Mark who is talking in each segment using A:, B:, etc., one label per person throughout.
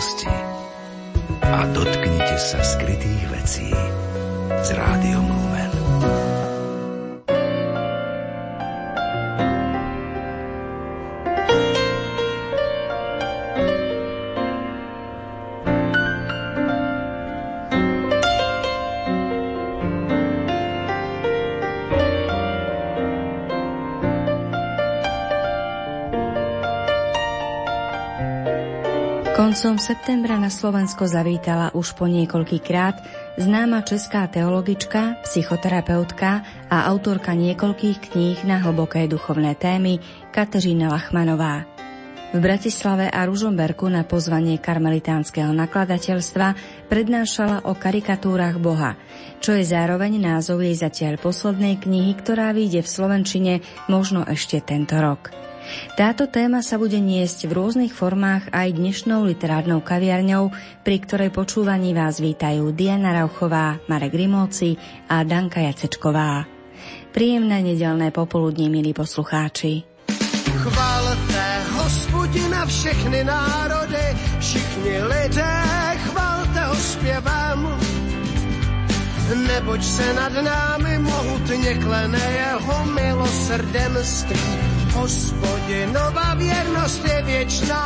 A: budúcnosti a dotknite sa skrytých vecí s rádiom Lumen.
B: Koncom septembra na Slovensko zavítala už po niekoľkýkrát známa česká teologička, psychoterapeutka a autorka niekoľkých kníh na hlboké duchovné témy Kateřina Lachmanová. V Bratislave a Ružomberku na pozvanie karmelitánskeho nakladateľstva prednášala o karikatúrach Boha, čo je zároveň názov jej zatiaľ poslednej knihy, ktorá vyjde v Slovenčine možno ešte tento rok. Táto téma sa bude niesť v rôznych formách aj dnešnou literárnou kaviarňou, pri ktorej počúvaní vás vítajú Diana Rauchová, Marek Rimóci a Danka Jacečková. Príjemné nedelné popoludní, milí poslucháči.
C: Chvalte hospodina všechny národy, všichni lidé, chvalte ho zpěvem. Neboť se nad námi mohutně klene jeho milosrdenství Hospodinova věrnost je věčná.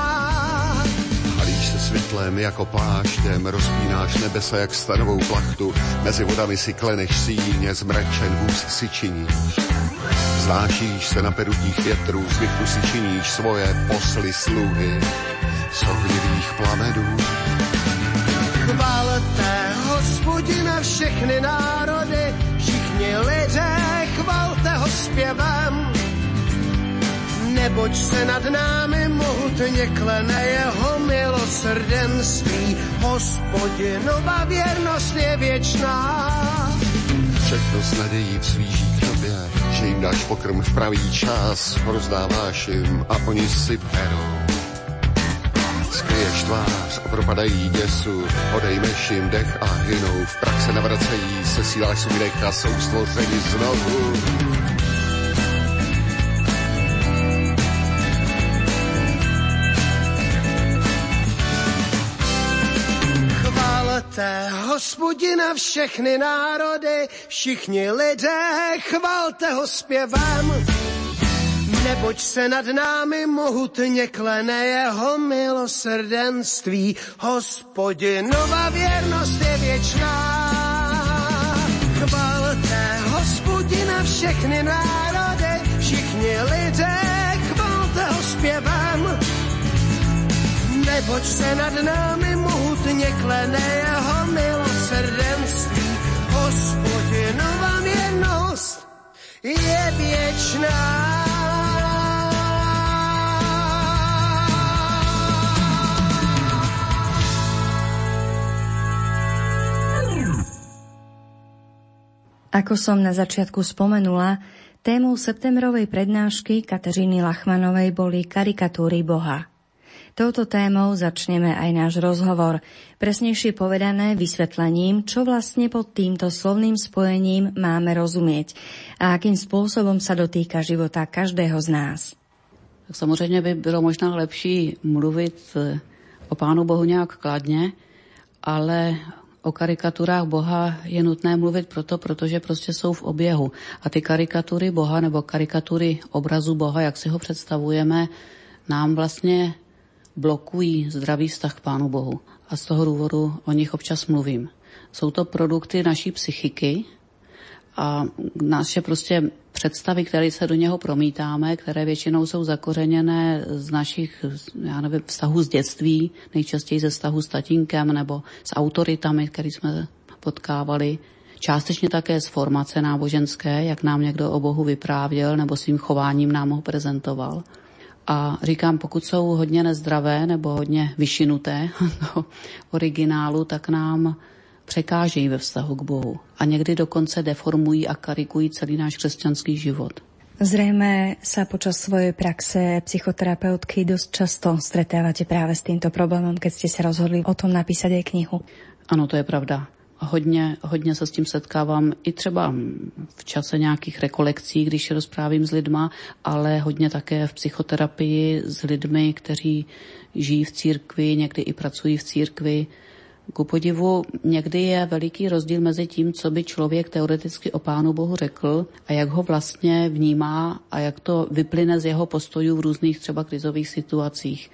D: Halíš se světlem jako pláštěm, rozpínáš nebesa jak stanovou plachtu, mezi vodami si kleneš síně, zmračen vůz si činíš. Znášíš se na perutích větrů, z si činíš svoje posly sluhy z plamenů.
C: Hospodina všechny národy, všichni lidé, chvalte ho zpěvem neboť se nad námi mohutně klene jeho milosrdenství. Hospodinova věrnost je věčná.
D: Všechno s nadějí vzlíží k tobě, že jim dáš pokrm v pravý čas, rozdáváš jim a oni si perou. Skryješ tvář a propadají děsu, odejmeš jim dech a hynou, v praxe navracejí, sesíláš svůj dech a jsou stvořeni znovu.
C: Chvalte hospodina všechny národy, všichni lidé, chvalte ho zpěvem. Neboť se nad námi mohutně klene jeho milosrdenství, hospodinova věrnost je věčná. Chvalte hospodina všechny národy, všichni lidé, chvalte ho zpěvem. Neboť se nad námi mohutně klene jeho milosrdenství. Hospodinova věrnost je věčná.
B: Ako som na začiatku spomenula, témou septembrovej prednášky Kateřiny Lachmanovej boli karikatúry Boha. Touto témou začneme aj náš rozhovor, presnejšie povedané vysvetlením, čo vlastne pod týmto slovným spojením máme rozumieť a akým spôsobom sa dotýka života každého z nás.
E: Tak samozřejmě by bylo možná lepší mluvit eh, o Pánu Bohu nějak kladně, ale o karikaturách Boha je nutné mluvit proto, protože prostě jsou v oběhu. A ty karikatury Boha nebo karikatury obrazu Boha, jak si ho představujeme, nám vlastně blokují zdravý vztah k Pánu Bohu. A z toho důvodu o nich občas mluvím. Jsou to produkty naší psychiky a naše prostě představy, které se do něho promítáme, které většinou jsou zakořeněné z našich já nevím, vztahů z dětství, nejčastěji ze vztahu s tatínkem nebo s autoritami, které jsme potkávali, částečně také z formace náboženské, jak nám někdo o Bohu vyprávěl nebo svým chováním nám ho prezentoval. A říkám, pokud jsou hodně nezdravé nebo hodně vyšinuté originálu, tak nám překážejí ve vztahu k Bohu. A někdy dokonce deformují a karikují celý náš křesťanský život.
B: Zrejme sa počas svojej praxe psychoterapeutky dosť často stretávate práve s týmto problémom, keď ste sa rozhodli o tom napísať aj knihu.
E: Ano, to je pravda. hodně, hodně se s tím setkávám i třeba v čase nějakých rekolekcí, když rozprávím s lidma, ale hodně také v psychoterapii s lidmi, kteří žijí v církvi, někdy i pracují v církvi. Ku podivu, někdy je veliký rozdíl mezi tím, co by člověk teoreticky o Pánu Bohu řekl a jak ho vlastně vnímá a jak to vyplyne z jeho postojů v různých třeba krizových situacích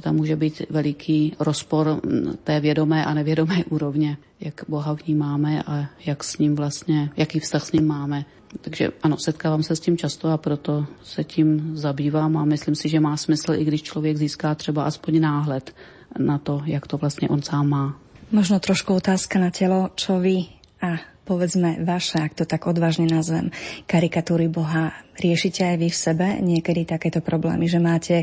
E: tam může být veliký rozpor té vědomé a nevědomé úrovně, jak Boha vnímáme a jak s ním vlastně, jaký vztah s ním máme. Takže ano, setkávám se s tím často a proto se tím zabývám a myslím si, že má smysl, i když člověk získá třeba aspoň náhled na to, jak to vlastně on sám má.
B: Možno trošku otázka na telo, čo vy a povedzme vaše, ak to tak odvážne nazvem, karikatúry Boha. Riešite aj vy v sebe niekedy takéto problémy, že máte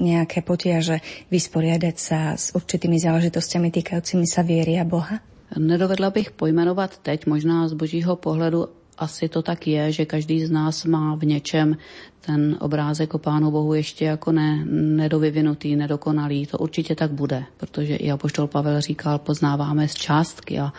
B: nejaké potiaže vysporiadať sa s určitými záležitostiami týkajúcimi sa viery a Boha?
E: Nedovedla bych pojmenovat teď, možná z božího pohledu asi to tak je, že každý z nás má v něčem ten obrázek o Pánu Bohu ještě jako ne, nedovyvinutý, nedokonalý. To určitě tak bude, protože i Apoštol Pavel říkal, poznáváme z částky a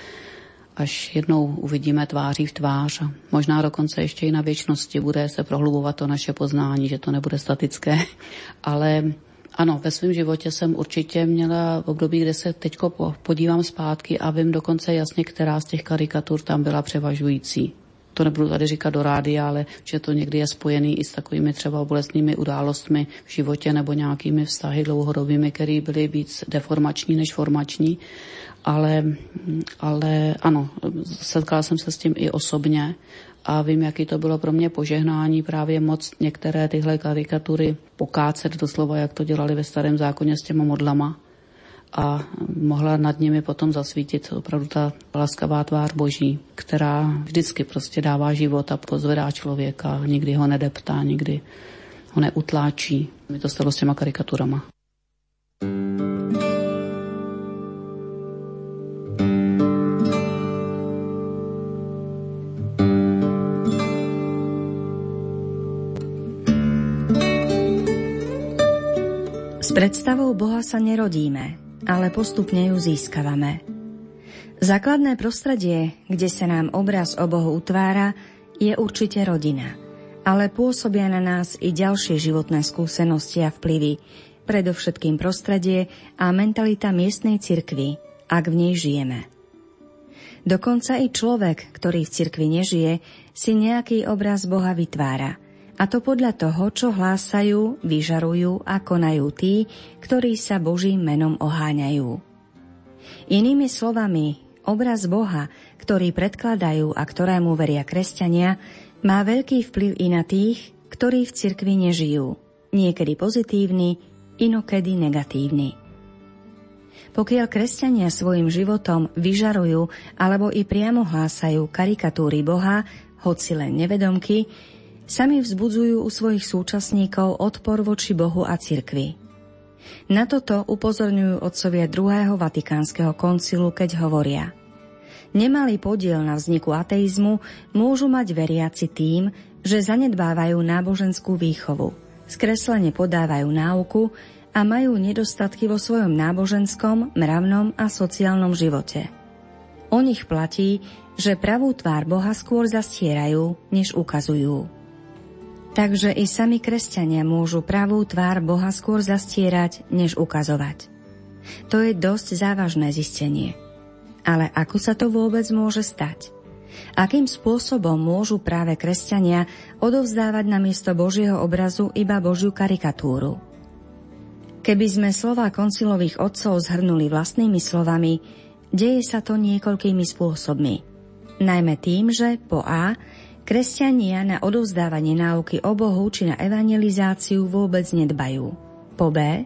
E: až jednou uvidíme tváří v tvář možná dokonce ještě i na věčnosti bude se prohlubovat to naše poznání, že to nebude statické. Ale ano, ve svém životě jsem určitě měla období, kde se teď podívám zpátky a vím dokonce jasně, která z těch karikatur tam byla převažující. To nebudu tady říkat do rádia, ale že to někdy je spojený i s takovými třeba bolestnými událostmi v životě nebo nějakými vztahy dlouhodobými, které byly víc deformační než formační. Ale, ale ano, setkala jsem se s tím i osobně a vím, jaký to bylo pro mě požehnání právě moc některé tyhle karikatury pokácet doslova, jak to dělali ve starém zákoně s těma modlama a mohla nad nimi potom zasvítit opravdu ta laskavá tvár boží, která vždycky prostě dává život a pozvedá člověka, nikdy ho nedeptá, nikdy ho neutláčí. Mi to stalo s těma karikaturama.
B: predstavou Boha sa nerodíme, ale postupne ju získavame. Základné prostredie, kde sa nám obraz o Bohu utvára, je určite rodina. Ale pôsobia na nás i ďalšie životné skúsenosti a vplyvy, predovšetkým prostredie a mentalita miestnej cirkvy, ak v nej žijeme. Dokonca i človek, ktorý v cirkvi nežije, si nejaký obraz Boha vytvára – a to podľa toho, čo hlásajú, vyžarujú a konajú tí, ktorí sa Božím menom oháňajú. Inými slovami, obraz Boha, ktorý predkladajú a ktorému veria kresťania, má veľký vplyv i na tých, ktorí v cirkvi nežijú. Niekedy pozitívny, inokedy negatívny. Pokiaľ kresťania svojim životom vyžarujú alebo i priamo hlásajú karikatúry Boha, hoci len nevedomky, sami vzbudzujú u svojich súčasníkov odpor voči Bohu a cirkvi. Na toto upozorňujú otcovia druhého Vatikánskeho koncilu, keď hovoria Nemalý podiel na vzniku ateizmu môžu mať veriaci tým, že zanedbávajú náboženskú výchovu, skreslene podávajú náuku a majú nedostatky vo svojom náboženskom, mravnom a sociálnom živote. O nich platí, že pravú tvár Boha skôr zastierajú, než ukazujú. Takže i sami kresťania môžu pravú tvár Boha skôr zastierať, než ukazovať. To je dosť závažné zistenie. Ale ako sa to vôbec môže stať? Akým spôsobom môžu práve kresťania odovzdávať na miesto Božieho obrazu iba Božiu karikatúru? Keby sme slova koncilových otcov zhrnuli vlastnými slovami, deje sa to niekoľkými spôsobmi. Najmä tým, že po A Kresťania na odovzdávanie náuky o Bohu či na evangelizáciu vôbec nedbajú. Po B.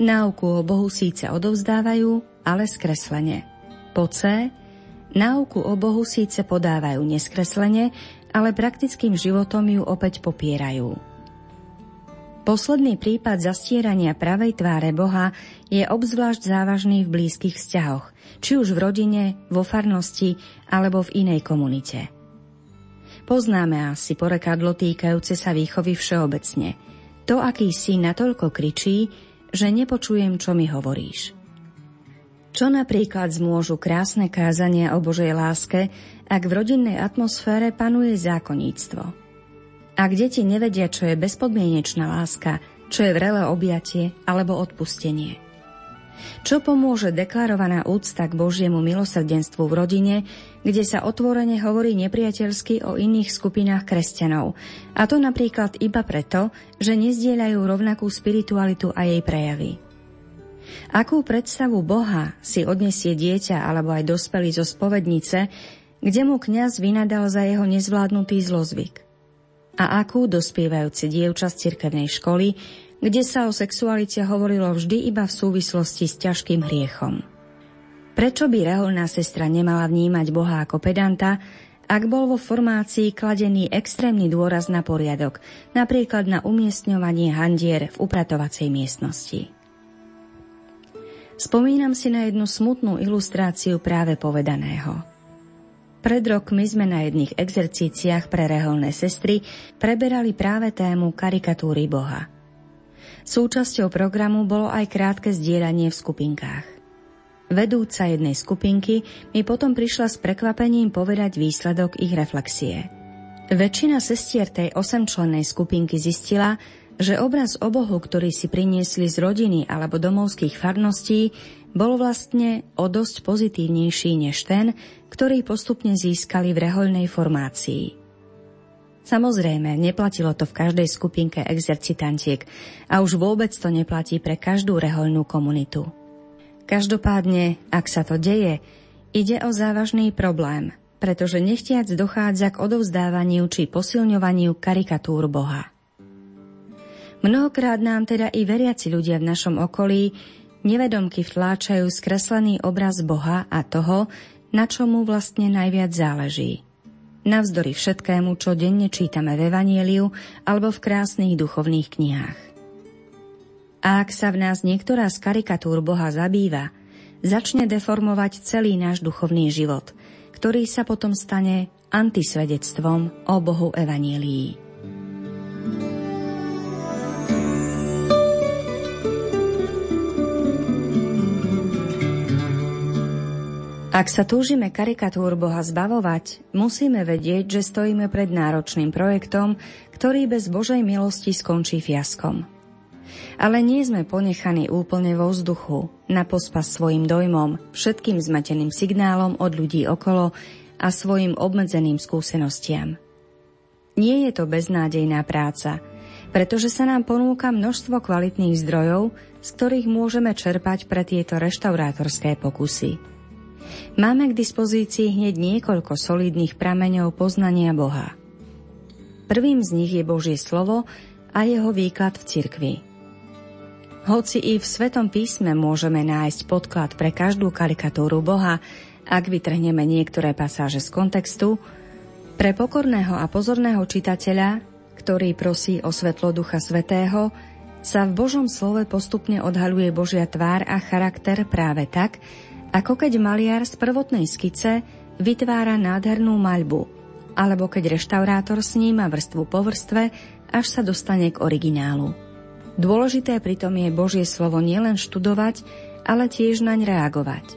B: Náuku o Bohu síce odovzdávajú, ale skreslene. Po C. Náuku o Bohu síce podávajú neskreslene, ale praktickým životom ju opäť popierajú. Posledný prípad zastierania pravej tváre Boha je obzvlášť závažný v blízkych vzťahoch, či už v rodine, vo farnosti alebo v inej komunite. Poznáme asi porekadlo týkajúce sa výchovy všeobecne. To, aký si natoľko kričí, že nepočujem, čo mi hovoríš. Čo napríklad zmôžu krásne kázania o Božej láske, ak v rodinnej atmosfére panuje zákonníctvo? Ak deti nevedia, čo je bezpodmienečná láska, čo je vrelé objatie alebo odpustenie. Čo pomôže deklarovaná úcta k Božiemu milosrdenstvu v rodine, kde sa otvorene hovorí nepriateľsky o iných skupinách kresťanov, a to napríklad iba preto, že nezdieľajú rovnakú spiritualitu a jej prejavy. Akú predstavu Boha si odnesie dieťa alebo aj dospelý zo spovednice, kde mu kňaz vynadal za jeho nezvládnutý zlozvyk? A akú dospievajúce dievča z cirkevnej školy kde sa o sexualite hovorilo vždy iba v súvislosti s ťažkým hriechom. Prečo by reholná sestra nemala vnímať Boha ako pedanta, ak bol vo formácii kladený extrémny dôraz na poriadok, napríklad na umiestňovanie handier v upratovacej miestnosti? Spomínam si na jednu smutnú ilustráciu práve povedaného. Pred rokmi sme na jedných exercíciách pre reholné sestry preberali práve tému karikatúry Boha – Súčasťou programu bolo aj krátke zdieľanie v skupinkách. Vedúca jednej skupinky mi potom prišla s prekvapením povedať výsledok ich reflexie. Väčšina sestier tej osemčlennej skupinky zistila, že obraz o Bohu, ktorý si priniesli z rodiny alebo domovských farností, bol vlastne o dosť pozitívnejší než ten, ktorý postupne získali v rehoľnej formácii. Samozrejme, neplatilo to v každej skupinke exercitantiek a už vôbec to neplatí pre každú rehoľnú komunitu. Každopádne, ak sa to deje, ide o závažný problém, pretože nechtiac dochádza k odovzdávaniu či posilňovaniu karikatúr Boha. Mnohokrát nám teda i veriaci ľudia v našom okolí nevedomky vtláčajú skreslený obraz Boha a toho, na čomu vlastne najviac záleží navzdory všetkému, čo denne čítame v Evanieliu alebo v krásnych duchovných knihách. A ak sa v nás niektorá z karikatúr Boha zabýva, začne deformovať celý náš duchovný život, ktorý sa potom stane antisvedectvom o Bohu Evanielii. Ak sa túžime karikatúr Boha zbavovať, musíme vedieť, že stojíme pred náročným projektom, ktorý bez Božej milosti skončí fiaskom. Ale nie sme ponechaní úplne vo vzduchu, na pospas svojim dojmom, všetkým zmateným signálom od ľudí okolo a svojim obmedzeným skúsenostiam. Nie je to beznádejná práca, pretože sa nám ponúka množstvo kvalitných zdrojov, z ktorých môžeme čerpať pre tieto reštaurátorské pokusy. Máme k dispozícii hneď niekoľko solidných prameňov poznania Boha. Prvým z nich je Božie slovo a jeho výklad v cirkvi. Hoci i v Svetom písme môžeme nájsť podklad pre každú karikatúru Boha, ak vytrhneme niektoré pasáže z kontextu, pre pokorného a pozorného čitateľa, ktorý prosí o svetlo Ducha Svetého, sa v Božom slove postupne odhaluje Božia tvár a charakter práve tak, ako keď maliar z prvotnej skice vytvára nádhernú maľbu, alebo keď reštaurátor sníma vrstvu po vrstve, až sa dostane k originálu. Dôležité pritom je Božie slovo nielen študovať, ale tiež naň reagovať.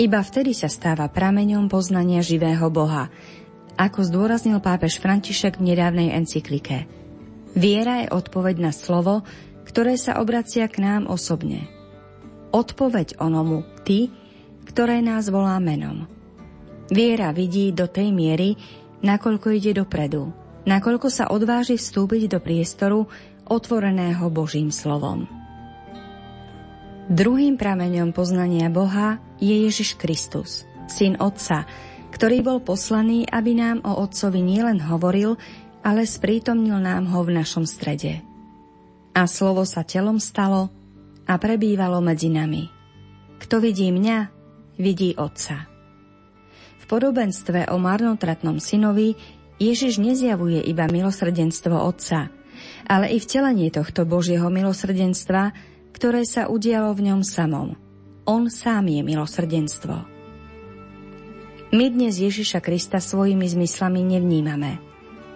B: Iba vtedy sa stáva prameňom poznania živého Boha, ako zdôraznil pápež František v nedávnej encyklike. Viera je odpoveď na slovo, ktoré sa obracia k nám osobne. Odpoveď onomu, ty, ktoré nás volá menom. Viera vidí do tej miery, nakoľko ide dopredu, nakoľko sa odváži vstúpiť do priestoru otvoreného Božím slovom. Druhým prameňom poznania Boha je Ježiš Kristus, syn Otca, ktorý bol poslaný, aby nám o Otcovi nielen hovoril, ale sprítomnil nám ho v našom strede. A slovo sa telom stalo a prebývalo medzi nami. Kto vidí mňa, vidí Otca. V podobenstve o marnotratnom synovi Ježiš nezjavuje iba milosrdenstvo Otca, ale i vtelenie tohto Božieho milosrdenstva, ktoré sa udialo v ňom samom. On sám je milosrdenstvo. My dnes Ježiša Krista svojimi zmyslami nevnímame.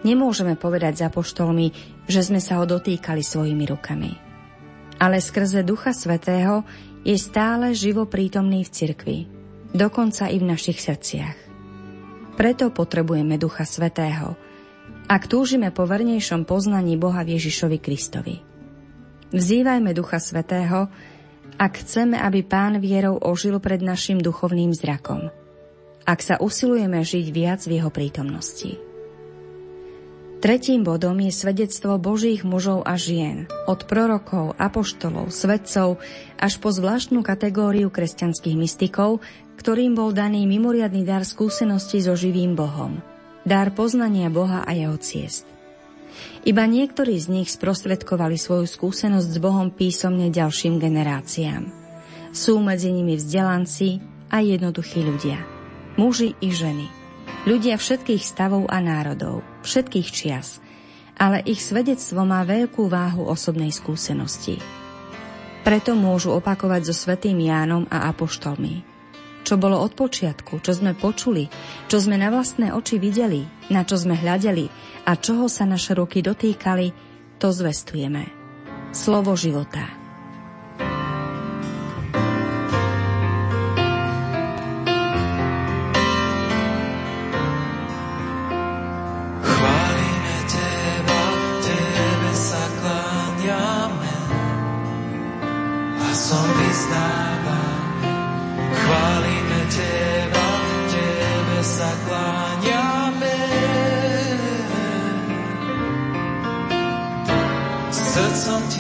B: Nemôžeme povedať za poštolmi, že sme sa ho dotýkali svojimi rukami. Ale skrze Ducha Svetého
F: je stále živo prítomný v cirkvi, dokonca i v našich srdciach. Preto potrebujeme Ducha Svetého, ak túžime po vernejšom poznaní Boha Ježišovi Kristovi. Vzývajme Ducha Svetého, ak chceme, aby Pán vierou ožil pred našim duchovným zrakom. Ak sa usilujeme žiť viac v jeho prítomnosti. Tretím bodom je svedectvo Božích mužov a žien, od prorokov, apoštolov, svedcov až po zvláštnu kategóriu kresťanských mystikov, ktorým bol daný mimoriadný dar skúsenosti so živým Bohom, dar poznania Boha a jeho ciest. Iba niektorí z nich sprostredkovali svoju skúsenosť s Bohom písomne ďalším generáciám. Sú medzi nimi vzdelanci a jednoduchí ľudia, muži i ženy – Ľudia všetkých stavov a národov, všetkých čias, ale ich svedectvo má veľkú váhu osobnej skúsenosti. Preto môžu opakovať so svetým Jánom a apoštolmi. Čo bolo od počiatku, čo sme počuli, čo sme na vlastné oči videli, na čo sme hľadeli a čoho sa naše ruky dotýkali, to zvestujeme. Slovo života.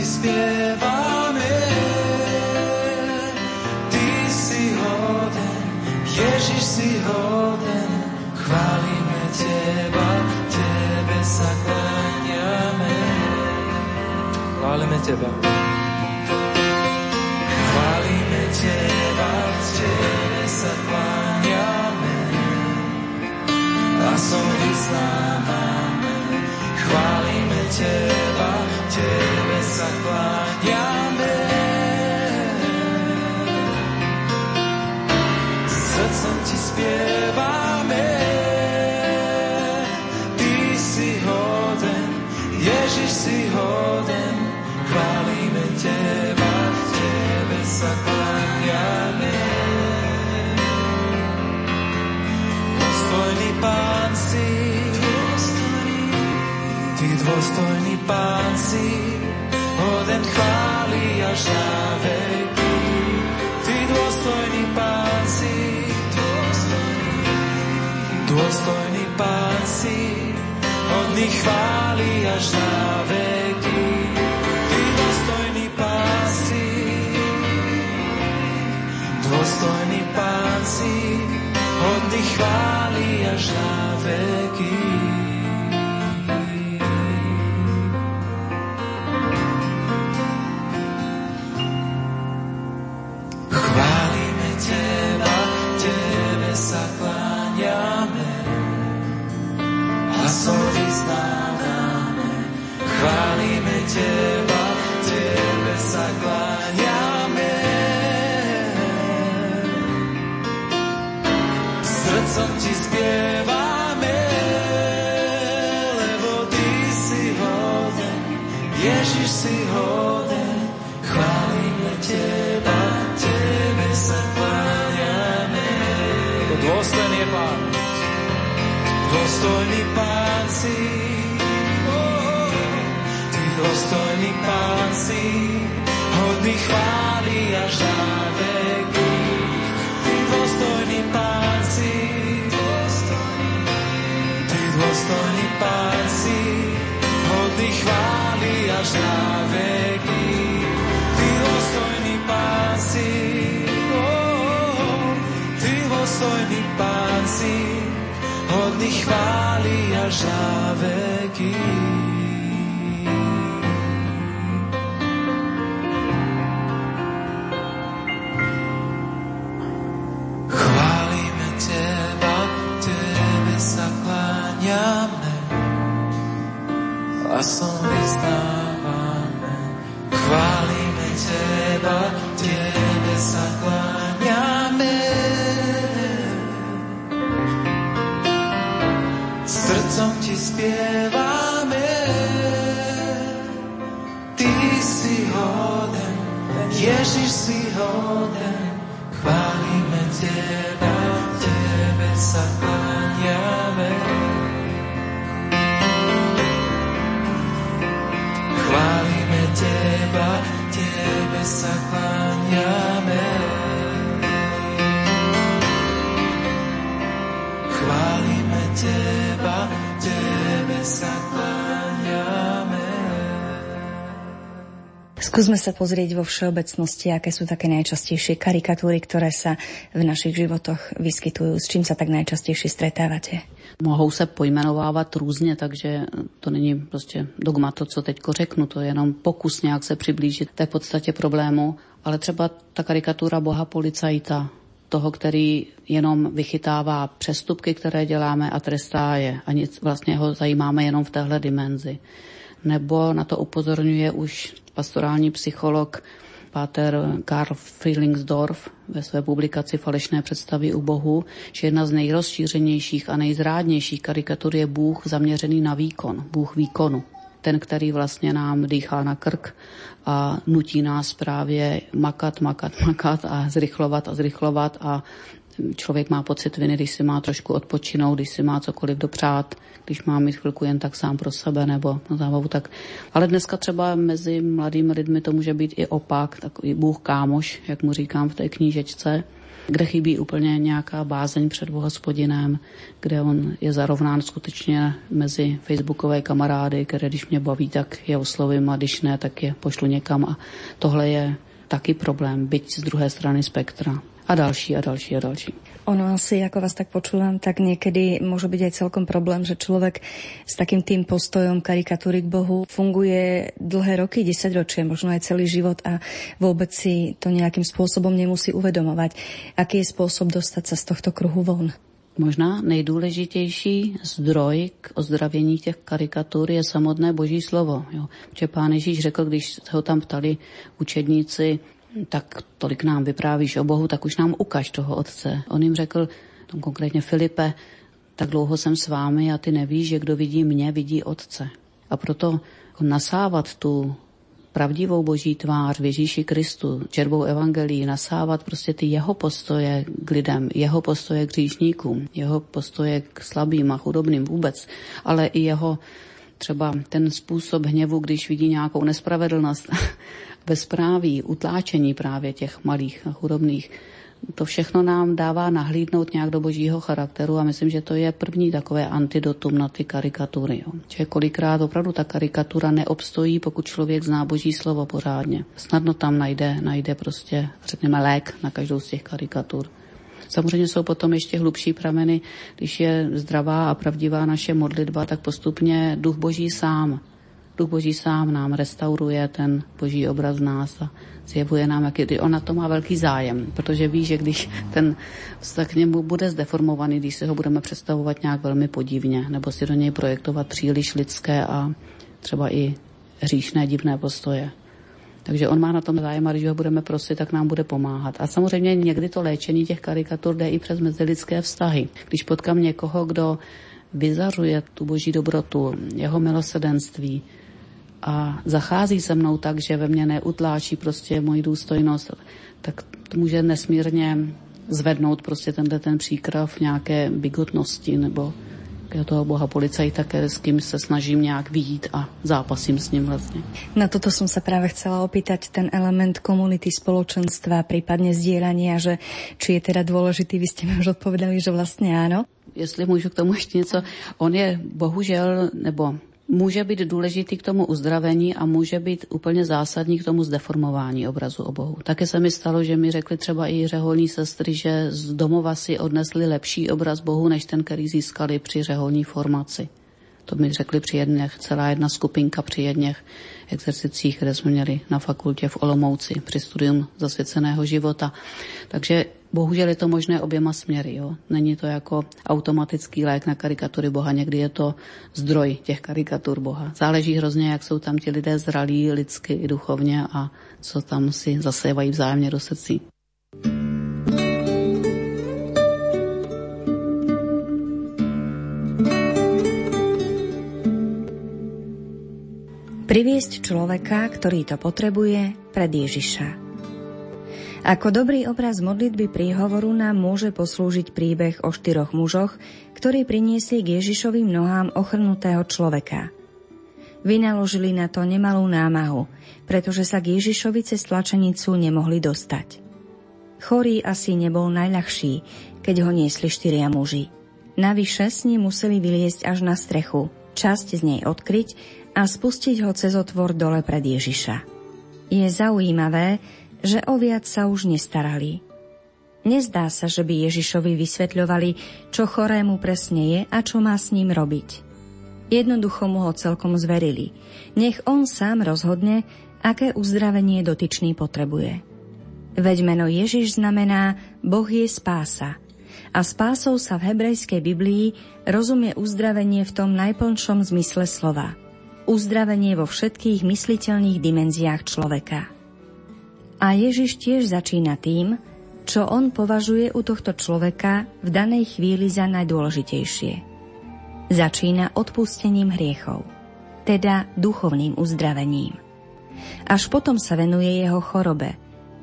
F: ti spievame. Ty si hoden, Ježiš si hoden, chválime Teba, Tebe sa kláňame. Chválime Teba. Chválime Teba, Tebe sa kláňame. A som vyznávané, chválime Teba zakláňame. Srdcom ti spievame, ty si hoden, Ježiš si hoden, chválime teba, tebe sa kláňame. Dôstojný pán si, ty dôstojný pán si, hoden chváli až na veky. Ty dôstojný pán si, dôstojný pán si, hodný chváli až na. Ty dôstojný pán si, dôstojný pán si, hodný chváli až na. chválime Teba, Tebe sa kláňame. Srdcom Ti spievame, lebo Ty si hoden, Ježiš si hoden, chválime Teba, Tebe sa kláňame. Dôstojný je Pán, dôstojný Pán si, hodný chváli až na veky. Ty dôstojný Pán si, Ty dôstojný Pán si, hodný chváli až na veky. Ty dôstojný Pán si, Ty dôstojný Pán si, hodný chváli až na veky. hlasom vyznávame. Chválime Teba, Tebe sa kláňame. Srdcom Ti spievame, Ty si hoden, Ježiš si hoden, chválime Tebe. Tebe sa kláňame. Chválime Teba, Tebe sa kláňame.
B: Skúsme sa pozrieť vo všeobecnosti, aké sú také najčastejšie karikatúry, ktoré sa v našich životoch vyskytujú. S čím sa tak najčastejšie stretávate?
E: Mohou se pojmenovávat různě, takže to není prostě dogma to, co teď řeknu, to je jenom pokus nějak se přiblížit té podstatě problému. Ale třeba ta karikatura boha policajta, toho, který jenom vychytává přestupky, které děláme a trestá je. A nic vlastně ho zajímáme jenom v téhle dimenzi. Nebo na to upozorňuje už pastorální psycholog Páter Karl Frielingsdorf ve své publikaci Falešné představy u Bohu, že jedna z nejrozšířenějších a nejzrádnějších karikatur je Bůh zaměřený na výkon, Bůh výkonu. Ten, který vlastně nám dýchá na krk a nutí nás právě makat, makat, makat a zrychlovat a zrychlovat a člověk má pocit viny, když si má trošku odpočinout, když si má cokoliv dopřát, když má mít chvilku jen tak sám pro sebe nebo na zábavu. Tak. Ale dneska třeba mezi mladými lidmi to může být i opak, takový Bůh kámoš, jak mu říkám v té knížečce, kde chybí úplně nějaká bázeň před bohospodinem, kde on je zarovnán skutečně mezi facebookové kamarády, které když mě baví, tak je oslovím a když ne, tak je pošlu někam a tohle je taky problém, byť z druhé strany spektra a další a další a další.
B: Ono asi, ako vás tak počúvam, tak niekedy môže byť aj celkom problém, že človek s takým tým postojom karikatúry k Bohu funguje dlhé roky, desaťročie, možno aj celý život a vôbec si to nejakým spôsobom nemusí uvedomovať. Aký je spôsob dostať sa z tohto kruhu von?
E: Možná nejdůležitější zdroj k ozdravění těch karikatur je samotné boží slovo. Jo. Protože pán Ježíš řekl, když ho tam ptali učedníci, tak tolik nám vyprávíš o Bohu, tak už nám ukaž toho Otce. On jim řekl, tom konkrétně Filipe, tak dlouho jsem s vámi a ty nevíš, že kdo vidí mě, vidí Otce. A proto nasávat tu pravdivou boží tvář v Ježíši Kristu, červou evangelii, nasávat prostě ty jeho postoje k lidem, jeho postoje k říšníkům, jeho postoje k slabým a chudobným vůbec, ale i jeho třeba ten způsob hněvu, když vidí nějakou nespravedlnost bezpráví, utláčení právě těch malých a chudobných, to všechno nám dává nahlídnout nějak do božího charakteru a myslím, že to je první takové antidotum na ty karikatury. Jo. Že kolikrát opravdu ta karikatura neobstojí, pokud člověk zná boží slovo pořádně. Snadno tam najde, najde prostě, řekněme, lék na každou z těch karikatur. Samozřejmě jsou potom ještě hlubší prameny, když je zdravá a pravdivá naše modlitba, tak postupně duch boží sám Duch Boží sám nám restauruje ten Boží obraz v nás a zjevuje nám, jaký on na to má velký zájem, protože ví, že když ten vztah k němu bude zdeformovaný, když si ho budeme představovat nějak velmi podivně, nebo si do něj projektovat příliš lidské a třeba i hříšné divné postoje. Takže on má na tom zájem a když ho budeme prosit, tak nám bude pomáhat. A samozřejmě někdy to léčení těch karikatur jde i přes mezilidské vztahy. Když potkám někoho, kdo vyzařuje tu boží dobrotu, jeho milosedenství, a zachází se mnou tak, že ve mně neutláčí prostě moji důstojnost, tak to může nesmírně zvednout prostě tenhle ten příkrav nějaké bigotnosti nebo toho boha policajta, s kým se snažím nějak vyjít a zápasím s ním vlastně.
B: Na toto som sa práve chcela opýtať, ten element komunity, spoločenstva, prípadne zdieľania, že či je teda dôležitý, vy ste mi už odpovedali, že vlastne áno.
E: Jestli můžu k tomu ještě něco, on je bohužel, nebo může být důležitý k tomu uzdravení a může být úplně zásadní k tomu zdeformování obrazu o Bohu. Také se mi stalo, že mi řekli třeba i řeholní sestry, že z domova si odnesli lepší obraz Bohu, než ten, který získali při řeholní formaci. To mi řekli při jedných, celá jedna skupinka při jedných exercicích, které jsme měli na fakultě v Olomouci při studium zasvěceného života. Takže bohužel je to možné oběma směry. Jo? Není to jako automatický lék na karikatury Boha, někdy je to zdroj těch karikatur Boha. Záleží hrozně, jak jsou tam ti lidé zralí lidsky i duchovně a co tam si zasévají vzájemně do srdcí.
B: Priviesť človeka, ktorý to potrebuje, pred Ježiša. Ako dobrý obraz modlitby príhovoru nám môže poslúžiť príbeh o štyroch mužoch, ktorí priniesli k Ježišovým nohám ochrnutého človeka. Vynaložili na to nemalú námahu, pretože sa k Ježišovi cez tlačenicu nemohli dostať. Chorý asi nebol najľahší, keď ho niesli štyria muži. Navyše s ním museli vyliesť až na strechu, časť z nej odkryť a spustiť ho cez otvor dole pred Ježiša. Je zaujímavé, že o viac sa už nestarali. Nezdá sa, že by Ježišovi vysvetľovali, čo chorému presne je a čo má s ním robiť. Jednoducho mu ho celkom zverili. Nech on sám rozhodne, aké uzdravenie dotyčný potrebuje. Veď meno Ježiš znamená Boh je spása. A spásou sa v hebrejskej Biblii rozumie uzdravenie v tom najplnšom zmysle slova. Uzdravenie vo všetkých mysliteľných dimenziách človeka. A Ježiš tiež začína tým, čo on považuje u tohto človeka v danej chvíli za najdôležitejšie. Začína odpustením hriechov, teda duchovným uzdravením. Až potom sa venuje jeho chorobe,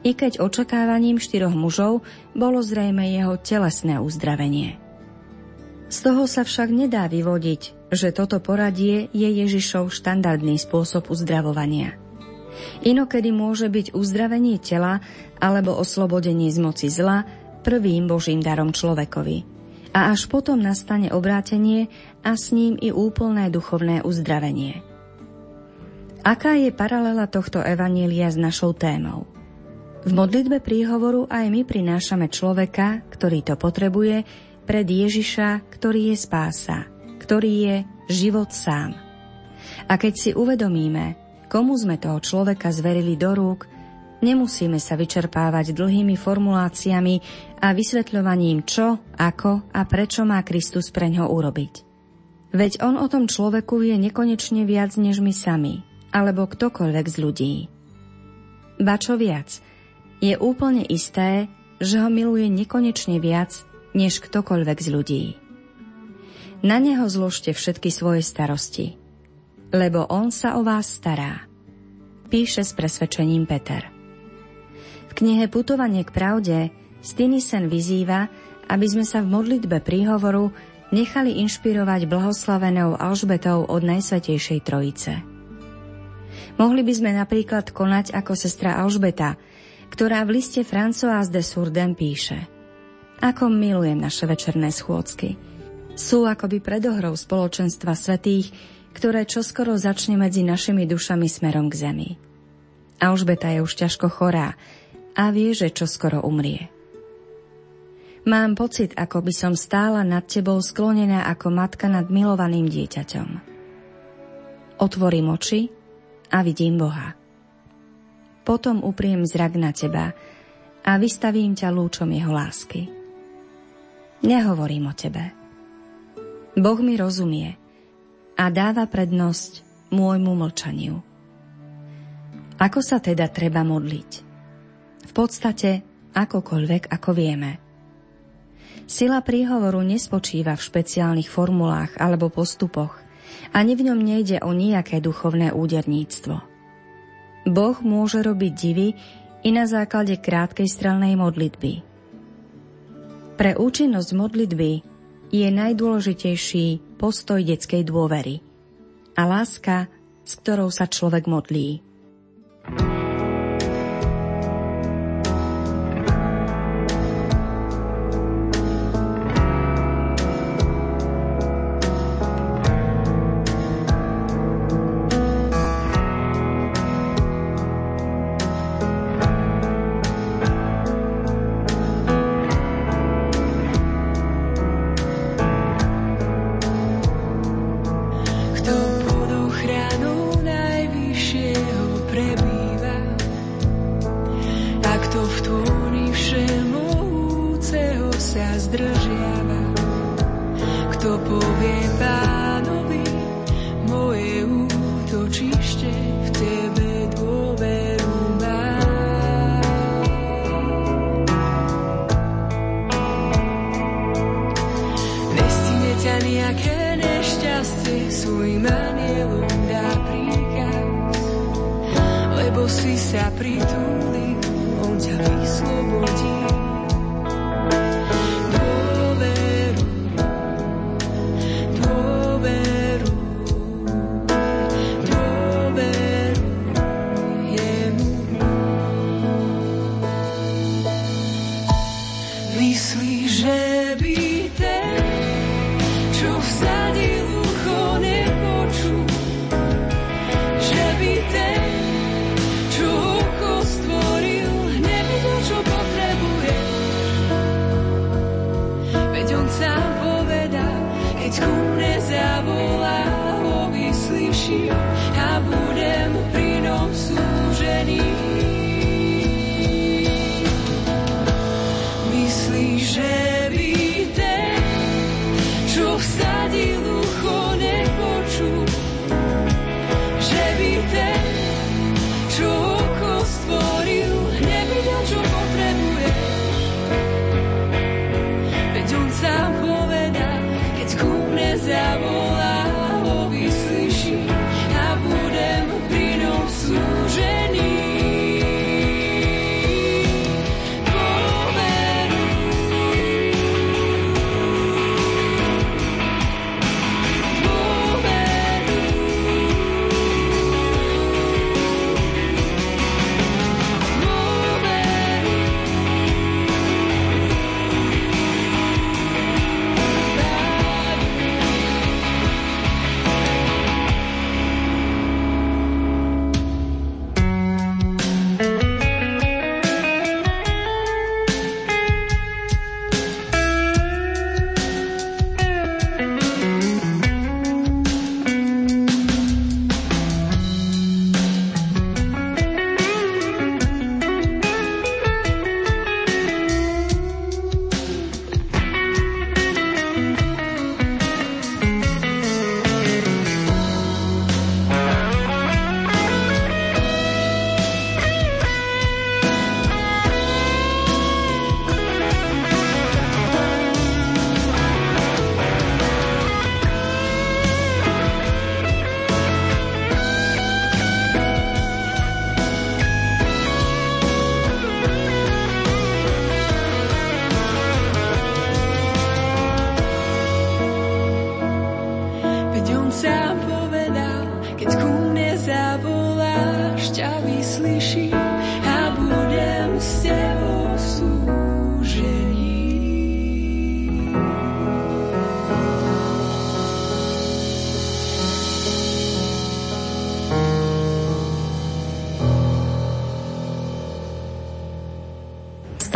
B: i keď očakávaním štyroch mužov bolo zrejme jeho telesné uzdravenie. Z toho sa však nedá vyvodiť, že toto poradie je Ježišov štandardný spôsob uzdravovania – Inokedy môže byť uzdravenie tela alebo oslobodenie z moci zla prvým Božím darom človekovi. A až potom nastane obrátenie a s ním i úplné duchovné uzdravenie. Aká je paralela tohto evanielia s našou témou? V modlitbe príhovoru aj my prinášame človeka, ktorý to potrebuje, pred Ježiša, ktorý je spása, ktorý je život sám. A keď si uvedomíme, komu sme toho človeka zverili do rúk, nemusíme sa vyčerpávať dlhými formuláciami a vysvetľovaním čo, ako a prečo má Kristus pre ňo urobiť. Veď on o tom človeku vie nekonečne viac než my sami, alebo ktokoľvek z ľudí. Ba čo viac, je úplne isté, že ho miluje nekonečne viac než ktokoľvek z ľudí. Na neho zložte všetky svoje starosti – lebo on sa o vás stará. Píše s presvedčením Peter. V knihe Putovanie k pravde Stinisen vyzýva, aby sme sa v modlitbe príhovoru nechali inšpirovať blahoslavenou Alžbetou od Najsvetejšej Trojice. Mohli by sme napríklad konať ako sestra Alžbeta, ktorá v liste François de Sourden píše Ako milujem naše večerné schôdzky. Sú akoby predohrou spoločenstva svetých, ktoré čoskoro začne medzi našimi dušami smerom k zemi. Alžbeta je už ťažko chorá a vie, že čoskoro umrie. Mám pocit, ako by som stála nad tebou sklonená ako matka nad milovaným dieťaťom. Otvorím oči a vidím Boha. Potom upriem zrak na teba a vystavím ťa lúčom jeho lásky. Nehovorím o tebe. Boh mi rozumie – a dáva prednosť môjmu mlčaniu. Ako sa teda treba modliť? V podstate akokoľvek, ako vieme. Sila príhovoru nespočíva v špeciálnych formulách alebo postupoch, ani v ňom nejde o nejaké duchovné úderníctvo. Boh môže robiť divy i na základe krátkej strelnej modlitby. Pre účinnosť modlitby je najdôležitejší postoj detskej dôvery a láska, s ktorou sa človek modlí.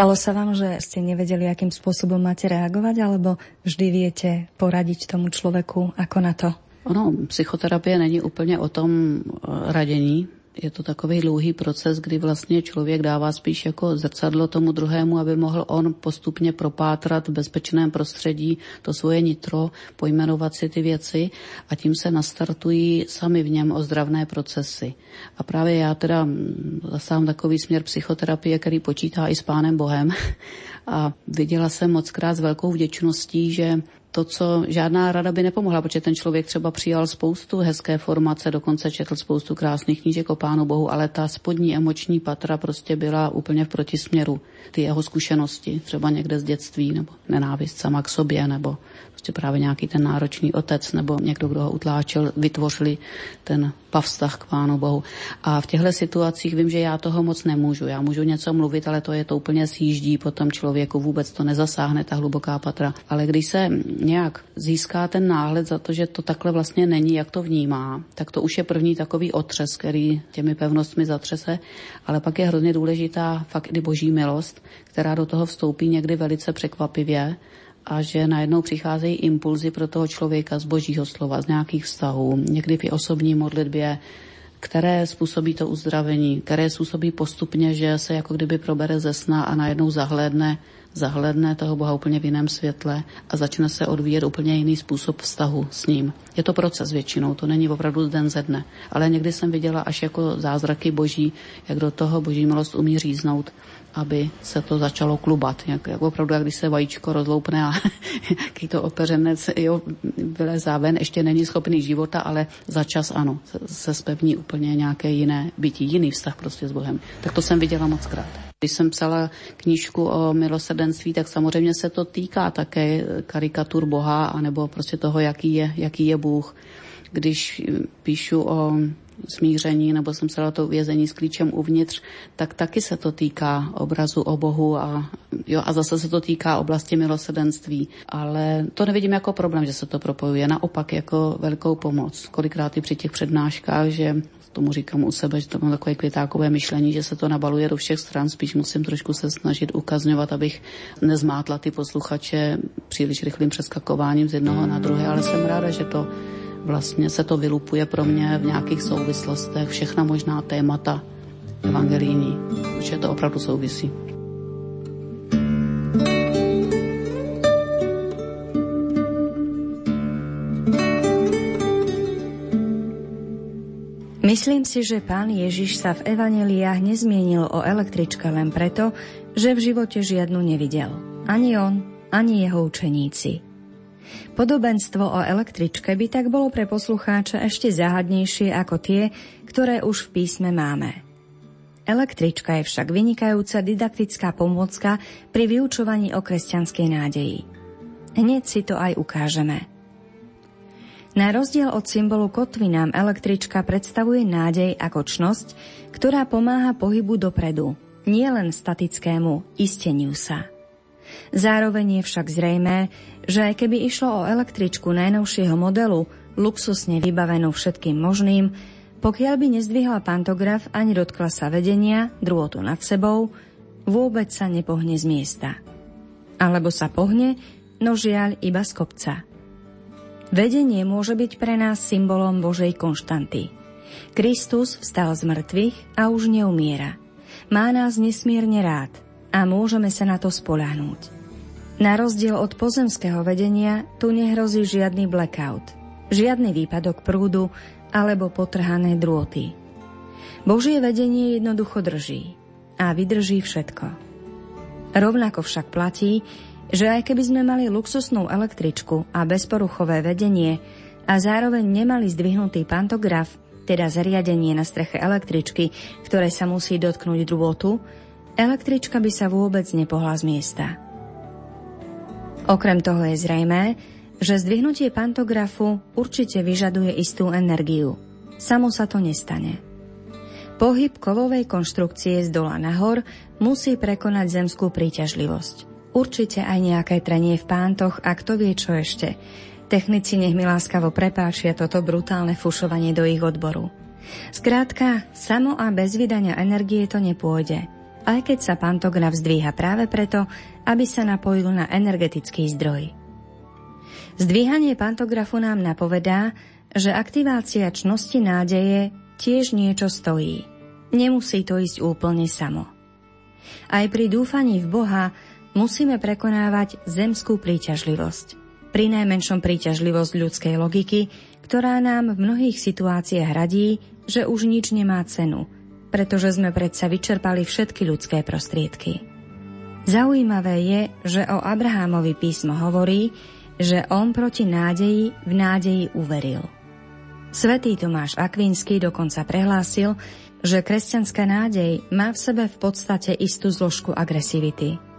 B: Stalo sa vám, že ste nevedeli, akým spôsobom máte reagovať, alebo vždy viete poradiť tomu človeku, ako na to?
E: Ono, psychoterapie není úplně o tom eh, radění. Je to takový dlouhý proces, kdy vlastně člověk dává spíš jako zrcadlo tomu druhému, aby mohl on postupně propátrat v bezpečném prostředí to svoje nitro, pojmenovat si ty věci a tím se nastartují sami v něm ozdravné procesy. A právě já teda mm, zasám takový směr psychoterapie, který počítá i s Pánem Bohem. A viděla jsem moc krát s velkou vděčností, že to, co žádná rada by nepomohla, protože ten člověk třeba přijal spoustu hezké formace, dokonce četl spoustu krásných knížek o Pánu Bohu, ale ta spodní emoční patra prostě byla úplně v protisměru. Ty jeho zkušenosti, třeba někde z dětství, nebo nenávist sama k sobě, nebo prostě právě nějaký ten náročný otec, nebo někdo, kdo ho utláčel, vytvořili ten pavztah k Pánu Bohu. A v těchto situacích vím, že já toho moc nemůžu. Já můžu něco mluvit, ale to je to úplně sjíždí po tom člověku, vůbec to nezasáhne, ta hluboká patra. Ale když se nějak získá ten náhled za to, že to takhle vlastně není, jak to vnímá, tak to už je první takový otřes, který těmi pevnostmi zatřese. Ale pak je hrozně důležitá fakt i boží milost, která do toho vstoupí někdy velice překvapivě a že najednou přicházejí impulzy pro toho člověka z božího slova, z nějakých vztahů, někdy v osobní modlitbě, které způsobí to uzdravení, které způsobí postupně, že se jako kdyby probere ze sna a najednou zahlédne, zahlédne toho Boha úplně v jiném světle a začne se odvíjet úplně jiný způsob vztahu s ním. Je to proces většinou, to není opravdu den ze dne, ale někdy jsem viděla až jako zázraky boží, jak do toho boží milost umí říznout aby se to začalo klubat. Jak, opravdu, jak když se vajíčko rozloupne a jaký to opeřenec jo, vylezá ven, ještě není schopný života, ale za čas ano, se, se spevní úplně nějaké jiné bytí, jiný vztah prostě s Bohem. Tak to jsem viděla moc krát. Když jsem psala knížku o milosrdenství, tak samozřejmě se to týká také karikatur Boha, anebo prostě toho, jaký je, jaký je Bůh. Když píšu o smíření, nebo jsem psala to vězení s klíčem uvnitř, tak taky se to týká obrazu o Bohu a, jo, a zase se to týká oblasti milosrdenství. Ale to nevidím jako problém, že se to propojuje, naopak jako velkou pomoc. Kolikrát i při těch přednáškách, že tomu říkám u sebe, že to mám takové květákové myšlení, že se to nabaluje do všech stran, spíš musím trošku se snažit ukazňovat, abych nezmátla ty posluchače příliš rychlým přeskakováním z jednoho na druhé, ale jsem ráda, že to vlastně se to vylupuje pro mě v nějakých souvislostech, všechna možná témata evangelijní, že to opravdu souvisí.
B: Myslím si, že pán Ježiš sa v evaneliách nezmienil o električke len preto, že v živote žiadnu nevidel. Ani on, ani jeho učeníci. Podobenstvo o električke by tak bolo pre poslucháča ešte záhadnejšie ako tie, ktoré už v písme máme. Električka je však vynikajúca didaktická pomôcka pri vyučovaní o kresťanskej nádeji. Hneď si to aj ukážeme. Na rozdiel od symbolu kotvy nám električka predstavuje nádej ako čnosť, ktorá pomáha pohybu dopredu, nielen statickému isteniu sa. Zároveň je však zrejmé, že aj keby išlo o električku najnovšieho modelu, luxusne vybavenú všetkým možným, pokiaľ by nezdvihla pantograf ani dotkla sa vedenia, drôtu nad sebou, vôbec sa nepohne z miesta. Alebo sa pohne, no žiaľ iba z kopca – Vedenie môže byť pre nás symbolom Božej konštanty. Kristus vstal z mŕtvych a už neumiera. Má nás nesmierne rád a môžeme sa na to spolahnúť. Na rozdiel od pozemského vedenia tu nehrozí žiadny blackout, žiadny výpadok prúdu alebo potrhané drôty. Božie vedenie jednoducho drží a vydrží všetko. Rovnako však platí, že aj keby sme mali luxusnú električku a bezporuchové vedenie a zároveň nemali zdvihnutý pantograf, teda zariadenie na streche električky, ktoré sa musí dotknúť drôtu, električka by sa vôbec nepohla z miesta. Okrem toho je zrejmé, že zdvihnutie pantografu určite vyžaduje istú energiu. Samo sa to nestane. Pohyb kovovej konštrukcie z dola nahor musí prekonať zemskú príťažlivosť. Určite aj nejaké trenie v pántoch a kto vie čo ešte. Technici nech mi láskavo prepáčia toto brutálne fušovanie do ich odboru. Skrátka, samo a bez vydania energie to nepôjde, aj keď sa pantograf zdvíha práve preto, aby sa napojil na energetický zdroj. Zdvíhanie pantografu nám napovedá, že aktivácia čnosti nádeje tiež niečo stojí. Nemusí to ísť úplne samo. Aj pri dúfaní v Boha musíme prekonávať zemskú príťažlivosť. Pri najmenšom príťažlivosť ľudskej logiky, ktorá nám v mnohých situáciách radí, že už nič nemá cenu, pretože sme predsa vyčerpali všetky ľudské prostriedky. Zaujímavé je, že o Abrahámovi písmo hovorí, že on proti nádeji v nádeji uveril. Svetý Tomáš Akvínsky dokonca prehlásil, že kresťanská nádej má v sebe v podstate istú zložku agresivity –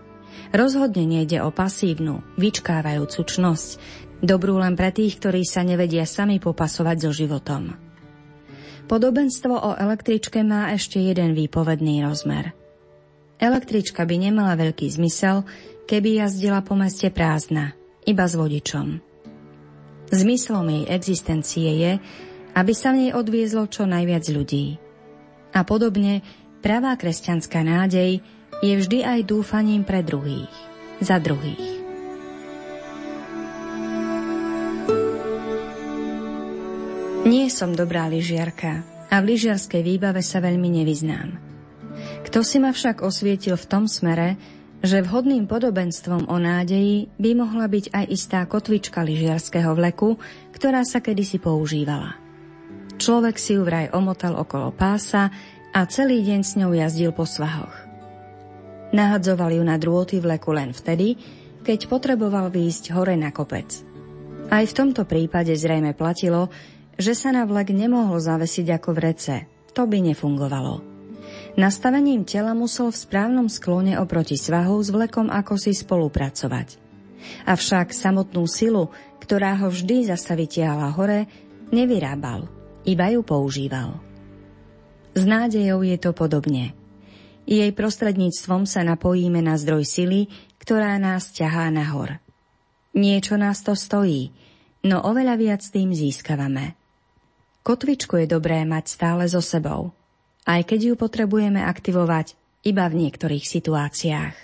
B: Rozhodne nejde o pasívnu, vyčkávajúcu čnosť, dobrú len pre tých, ktorí sa nevedia sami popasovať so životom. Podobenstvo o električke má ešte jeden výpovedný rozmer. Električka by nemala veľký zmysel, keby jazdila po meste prázdna, iba s vodičom. Zmyslom jej existencie je, aby sa v nej odviezlo čo najviac ľudí. A podobne pravá kresťanská nádej je vždy aj dúfaním pre druhých, za druhých. Nie som dobrá lyžiarka a v lyžiarskej výbave sa veľmi nevyznám. Kto si ma však osvietil v tom smere, že vhodným podobenstvom o nádeji by mohla byť aj istá kotvička lyžiarského vleku, ktorá sa kedysi používala. Človek si ju vraj omotal okolo pása a celý deň s ňou jazdil po svahoch. Nahadzoval ju na drôty vleku len vtedy, keď potreboval výjsť hore na kopec. Aj v tomto prípade zrejme platilo, že sa na vlek nemohol zavesiť ako v rece. To by nefungovalo. Nastavením tela musel v správnom sklone oproti svahu s vlekom ako si spolupracovať. Avšak samotnú silu, ktorá ho vždy zasa vytiahla hore, nevyrábal, iba ju používal. S nádejou je to podobne. Jej prostredníctvom sa napojíme na zdroj sily, ktorá nás ťahá nahor. Niečo nás to stojí, no oveľa viac tým získavame. Kotvičku je dobré mať stále so sebou, aj keď ju potrebujeme aktivovať iba v niektorých situáciách.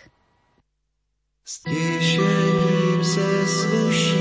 F: Stěšením se sluší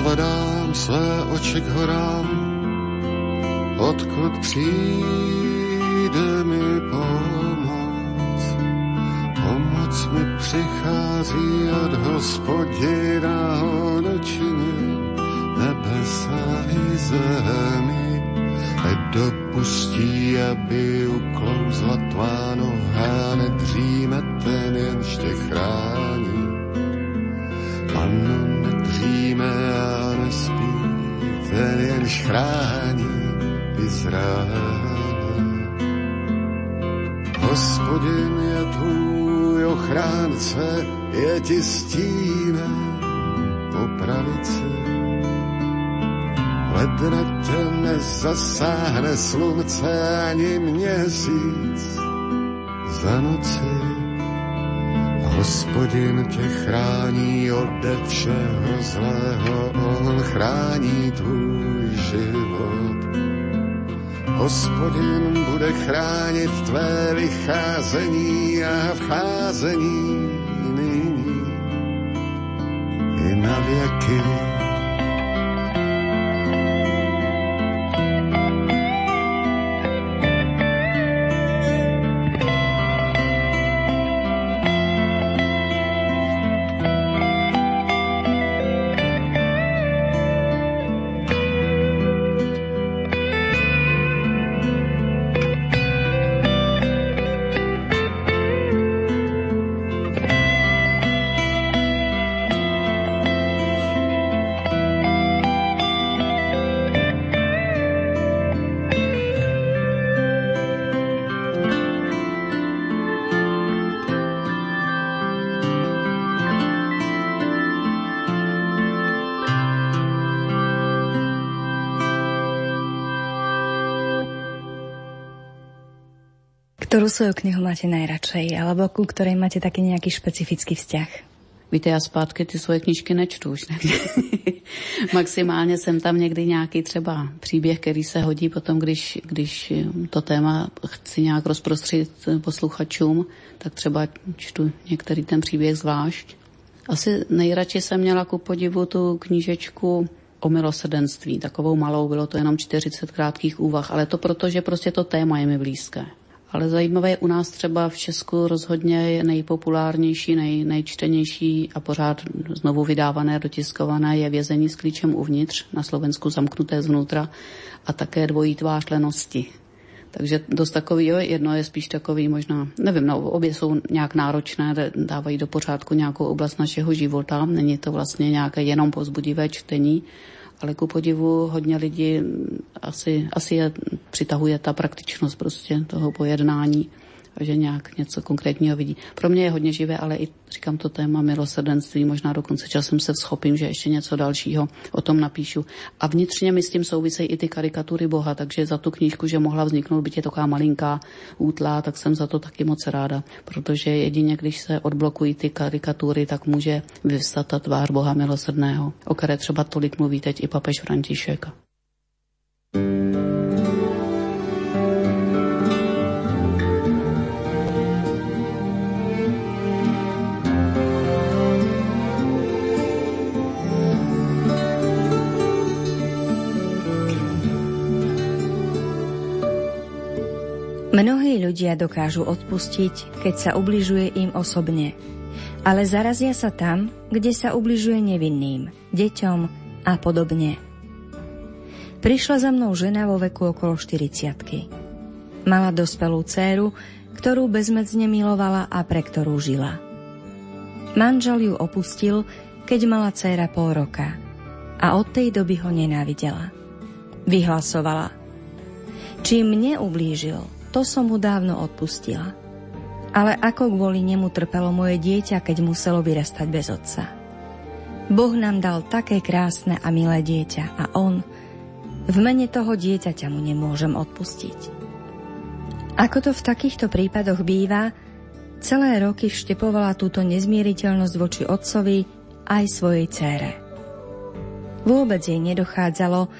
G: Pozvedám své oči k horám, odkud přijde mi pomoc. Pomoc mi přichází od hospodina hodočiny, nebesa i zemi. Nedopustí, aby uklouzla tvá noha, nedříme jenž chrání Izrael. Hospodin je tvůj ochránce, je ti stínem po pravici. Ledna tě nezasáhne slunce ani měsíc za noci. Hospodin tě chrání ode všeho zlého, on chrání tvůj život. Hospodin bude chránit tvé vycházení a vcházení nyní i na věky.
B: Ktorú svoju knihu máte najradšej, alebo ku ktorej máte taký nejaký špecifický vzťah?
E: Víte, já zpátky ty svoje knížky nečtu už. Maximálně jsem tam někdy nějaký třeba příběh, který se hodí potom, když, když to téma chci nějak rozprostřit posluchačům, tak třeba čtu některý ten příběh zvlášť. Asi nejradši jsem měla ku podivu tu knížečku o milosrdenství, takovou malou, bylo to jenom 40 krátkých úvah, ale to proto, že prostě to téma je mi blízké. Ale zajímavé je u nás třeba v Česku rozhodně je nejpopulárnější, nej, nejčtenější a pořád znovu vydávané, dotiskované je vězení s klíčem uvnitř, na Slovensku zamknuté zvnútra a také dvojí tvář lenosti. Takže dost takový, jo, jedno je spíš takový možná, nevím, no, obě jsou nějak náročné, dávají do pořádku nějakou oblast našeho života, není to vlastně nějaké jenom pozbudivé čtení, ale ku podivu hodně lidí asi, asi je přitahuje ta praktičnost prostě toho pojednání že nějak něco konkrétního vidí. Pro mě je hodně živé, ale i říkám to téma milosrdenství, možná dokonce časem se schopím, že ještě něco dalšího o tom napíšu. A vnitřně mi s tím souvisejí i ty karikatury Boha, takže za tu knížku, že mohla vzniknout, byť je taková malinká útlá, tak jsem za to taky moc ráda, protože jedině, když se odblokují ty karikatury, tak může vyvstat ta tvář Boha milosrdného, o které třeba tolik mluví teď i papež František.
B: Mnohí ľudia dokážu odpustiť, keď sa ubližuje im osobne, ale zarazia sa tam, kde sa ubližuje nevinným, deťom a podobne. Prišla za mnou žena vo veku okolo 40 Mala dospelú dceru, ktorú bezmedzne milovala a pre ktorú žila. Manžel ju opustil, keď mala dcéra pol roka a od tej doby ho nenávidela. Vyhlasovala. Čím mne ublížil, to som mu dávno odpustila. Ale ako kvôli nemu trpelo moje dieťa, keď muselo vyrastať bez otca. Boh nám dal také krásne a milé dieťa a on v mene toho dieťaťa mu nemôžem odpustiť. Ako to v takýchto prípadoch býva, celé roky vštepovala túto nezmieriteľnosť voči otcovi aj svojej cére. Vôbec jej nedochádzalo,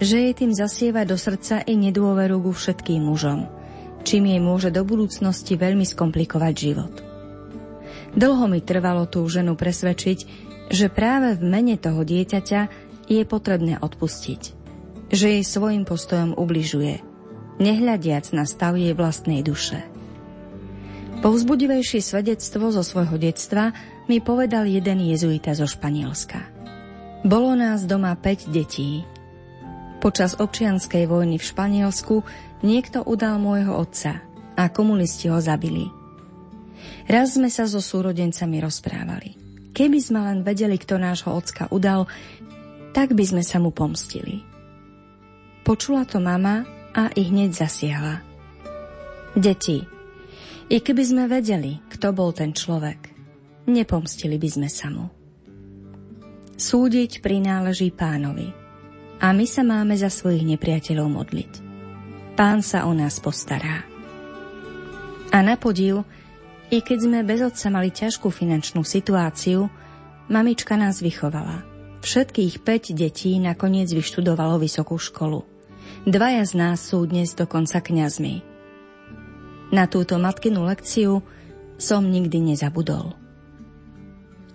B: že jej tým zasieva do srdca i nedôveru ku všetkým mužom – čím jej môže do budúcnosti veľmi skomplikovať život. Dlho mi trvalo tú ženu presvedčiť, že práve v mene toho dieťaťa je potrebné odpustiť. Že jej svojim postojom ubližuje, nehľadiac na stav jej vlastnej duše. Povzbudivejšie svedectvo zo svojho detstva mi povedal jeden jezuita zo Španielska. Bolo nás doma 5 detí. Počas občianskej vojny v Španielsku Niekto udal môjho otca a komunisti ho zabili. Raz sme sa so súrodencami rozprávali. Keby sme len vedeli, kto nášho ocka udal, tak by sme sa mu pomstili. Počula to mama a i hneď zasiahla. Deti, i keby sme vedeli, kto bol ten človek, nepomstili by sme sa mu. Súdiť prináleží pánovi a my sa máme za svojich nepriateľov modliť. Pán sa o nás postará. A na podiv, i keď sme bez otca mali ťažkú finančnú situáciu, mamička nás vychovala. Všetkých 5 detí nakoniec vyštudovalo vysokú školu. Dvaja z nás sú dnes dokonca kňazmi. Na túto matkinu lekciu som nikdy nezabudol.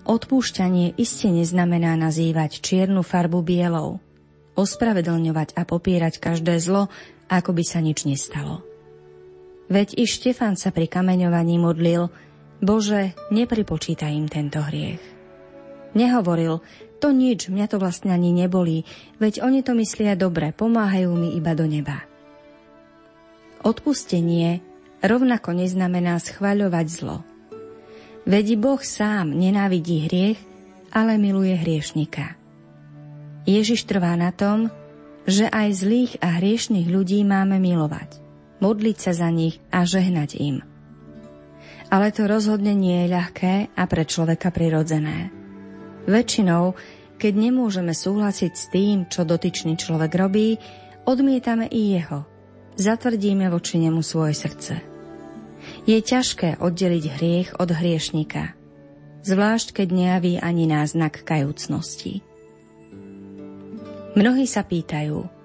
B: Odpúšťanie iste neznamená nazývať čiernu farbu bielou, ospravedlňovať a popierať každé zlo, ako by sa nič nestalo. Veď i Štefan sa pri kameňovaní modlil, Bože, nepripočítaj im tento hriech. Nehovoril, to nič, mňa to vlastne ani nebolí, veď oni to myslia dobre, pomáhajú mi iba do neba. Odpustenie rovnako neznamená schvaľovať zlo. Veď Boh sám nenávidí hriech, ale miluje hriešnika. Ježiš trvá na tom, že aj zlých a hriešných ľudí máme milovať, modliť sa za nich a žehnať im. Ale to rozhodne nie je ľahké a pre človeka prirodzené. Väčšinou, keď nemôžeme súhlasiť s tým, čo dotyčný človek robí, odmietame i jeho. Zatvrdíme voči nemu svoje srdce. Je ťažké oddeliť hriech od hriešnika, zvlášť keď nejaví ani náznak kajúcnosti. Mnohí sa pýtajú,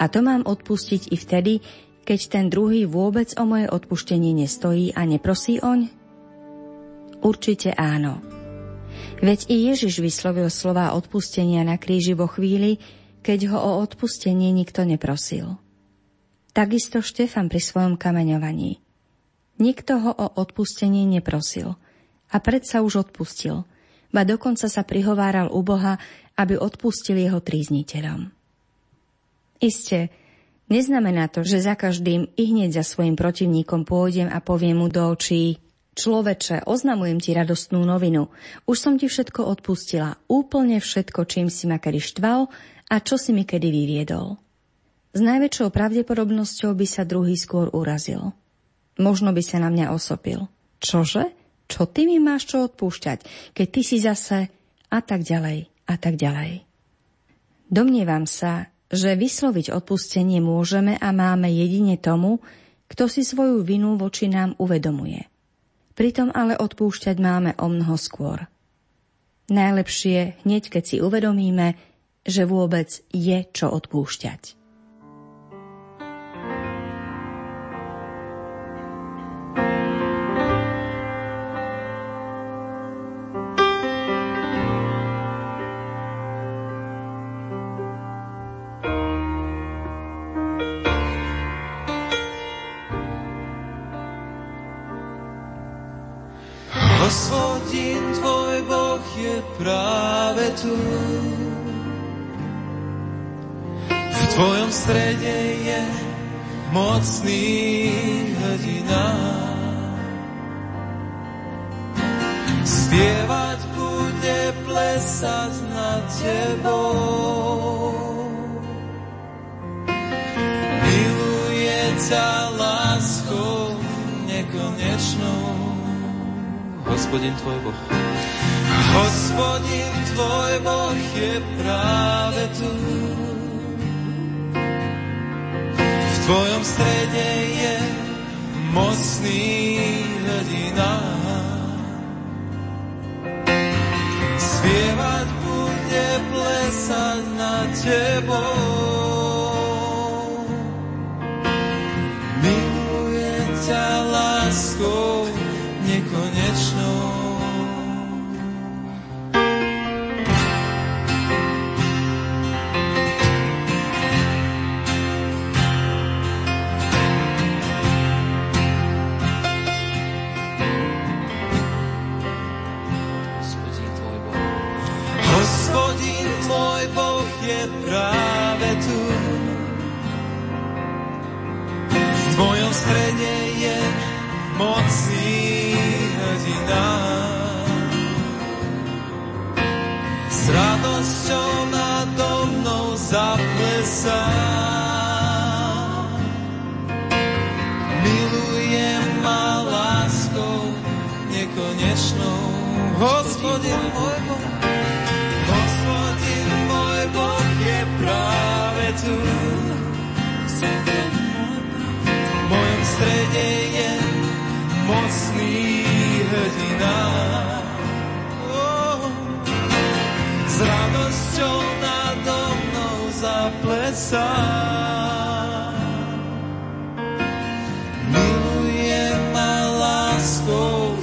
B: a to mám odpustiť i vtedy, keď ten druhý vôbec o moje odpuštenie nestojí a neprosí oň? Určite áno. Veď i Ježiš vyslovil slová odpustenia na kríži vo chvíli, keď ho o odpustenie nikto neprosil. Takisto Štefan pri svojom kameňovaní. Nikto ho o odpustenie neprosil a predsa už odpustil, ba dokonca sa prihováral u Boha, aby odpustil jeho trízniteľom. Isté, Neznamená to, že za každým i hneď za svojim protivníkom pôjdem a poviem mu do očí Človeče, oznamujem ti radostnú novinu. Už som ti všetko odpustila, úplne všetko, čím si ma kedy štval a čo si mi kedy vyviedol. S najväčšou pravdepodobnosťou by sa druhý skôr urazil. Možno by sa na mňa osopil. Čože? Čo ty mi máš čo odpúšťať, keď ty si zase... a tak ďalej, a tak ďalej. Domnievam sa, že vysloviť odpustenie môžeme a máme jedine tomu, kto si svoju vinu voči nám uvedomuje. Pritom ale odpúšťať máme o mnoho skôr. Najlepšie hneď, keď si uvedomíme, že vôbec je čo odpúšťať.
F: Tu. V tvojom strede je mocný hrdina. Spievať bude plesať nad tebou. Miluje ťa Hospodin tvoj Boh. Hospodin tvoj Boh je práve tu. V tvojom strede je mocný hrdina. Spievať bude plesať na tebou. Mocný hrdina. S radosťou nado mnou zaplesá. Milujem ma láskou nekonečnou. Hospodin môj Boh, Hospodin môj Boh, práve tu. V mojom strede je mocný hrdina. Oh, s radosťou nado mnou zaplesá. Miluje ma láskou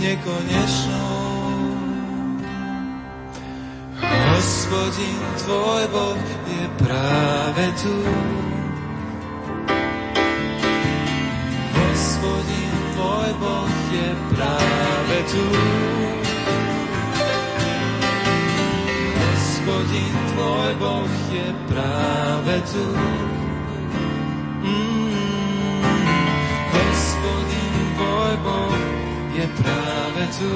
F: nekonečnou. Hospodin tvoj Boh je práve tu. Hospodin tvoj Boh je práve tu. Hospodin tvoj Boh je práve tu. Mm, hospodin tvoj Boh je práve tu.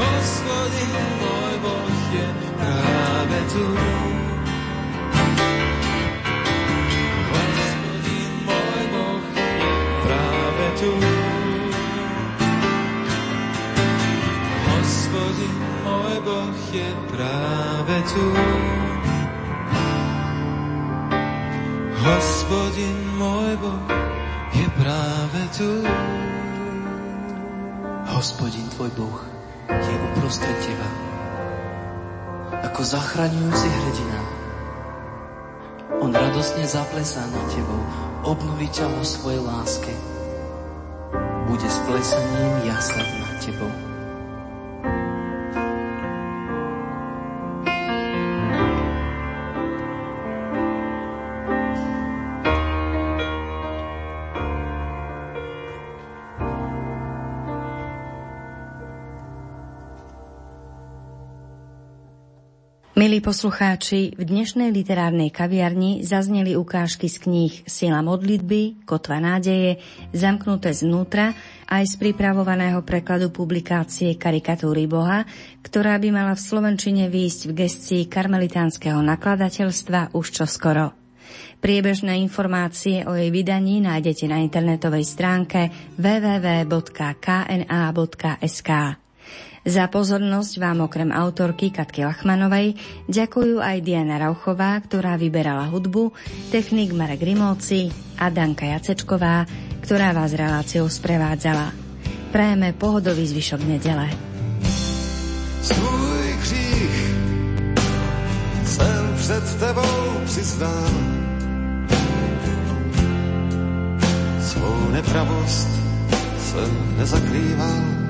F: Hospodin môj Boh je práve tu. Boh je práve tu. Hospodin môj Boh je práve tu. Hospodin
H: tvoj Boh je uprostred teba. Ako zachraňujúci hrdina. On radosne zaplesá na tebou, obnoví ťa vo svojej láske. Bude s plesaním jasať nad tebou.
B: Milí poslucháči, v dnešnej literárnej kaviarni zazneli ukážky z kníh Sila modlitby, Kotva nádeje, Zamknuté znútra, aj z pripravovaného prekladu publikácie Karikatúry Boha, ktorá by mala v Slovenčine výjsť v gestii karmelitánskeho nakladateľstva už čoskoro. Priebežné informácie o jej vydaní nájdete na internetovej stránke www.kna.sk. Za pozornosť vám okrem autorky Katky Lachmanovej ďakujú aj Diana Rauchová, ktorá vyberala hudbu, technik Marek Rimóci a Danka Jacečková, ktorá vás reláciou sprevádzala. Prajeme pohodový zvyšok nedele.
G: Svůj křích jsem před tebou přiznal. Svou nepravost jsem nezakrýval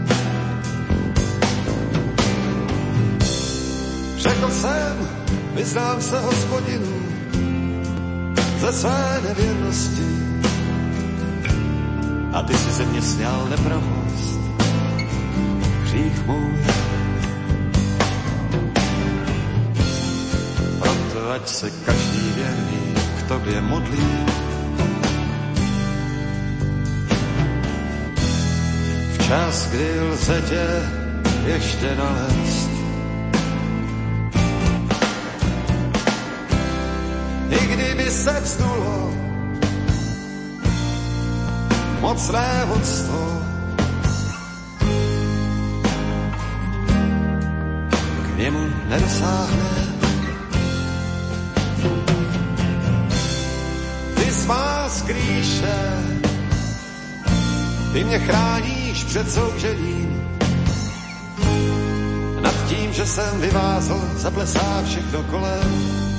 G: Řekl jsem, vyznám se hospodinu ze své nevěrnosti. A ty si ze mě sněl nepravost, hřích můj. Proto ať se každý věrný k tobě modlí. Včas, kdy lze tě ještě nalézt, se vzdulo mocné vodstvo. K němu nedosáhne. Ty smá skrýše, ty mě chráníš před soužením. Nad tím, že jsem vyvázl, zaplesá všechno kolem.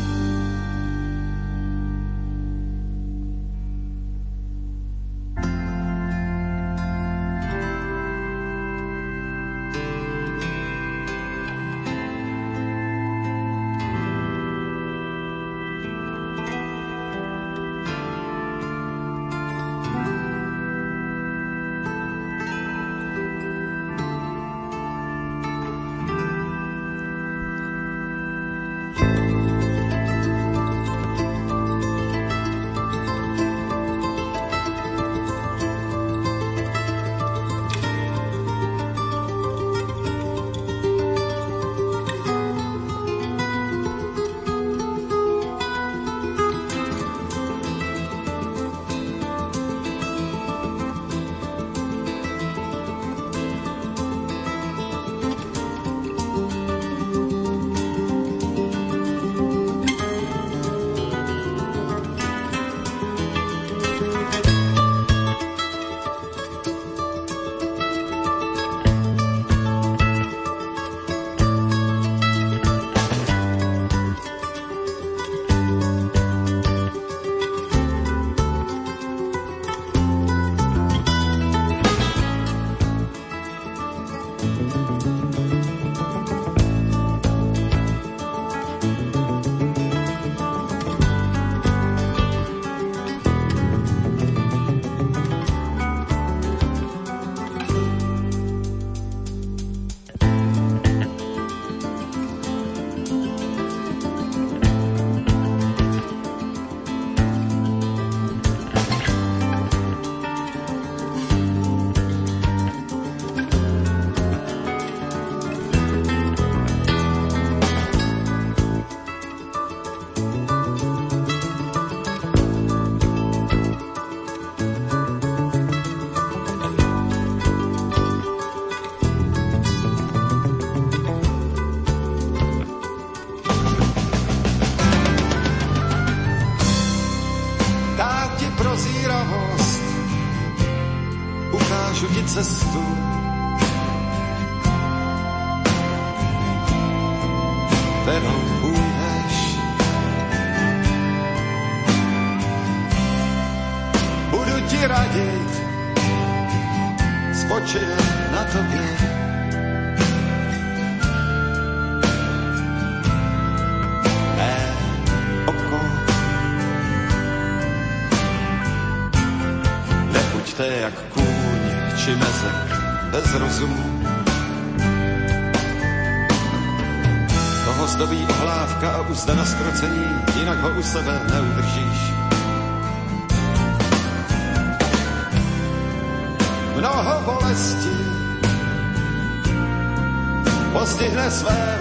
G: Skrocení, jinak ho u sebe neudržíš. Mnoho bolesti postihne své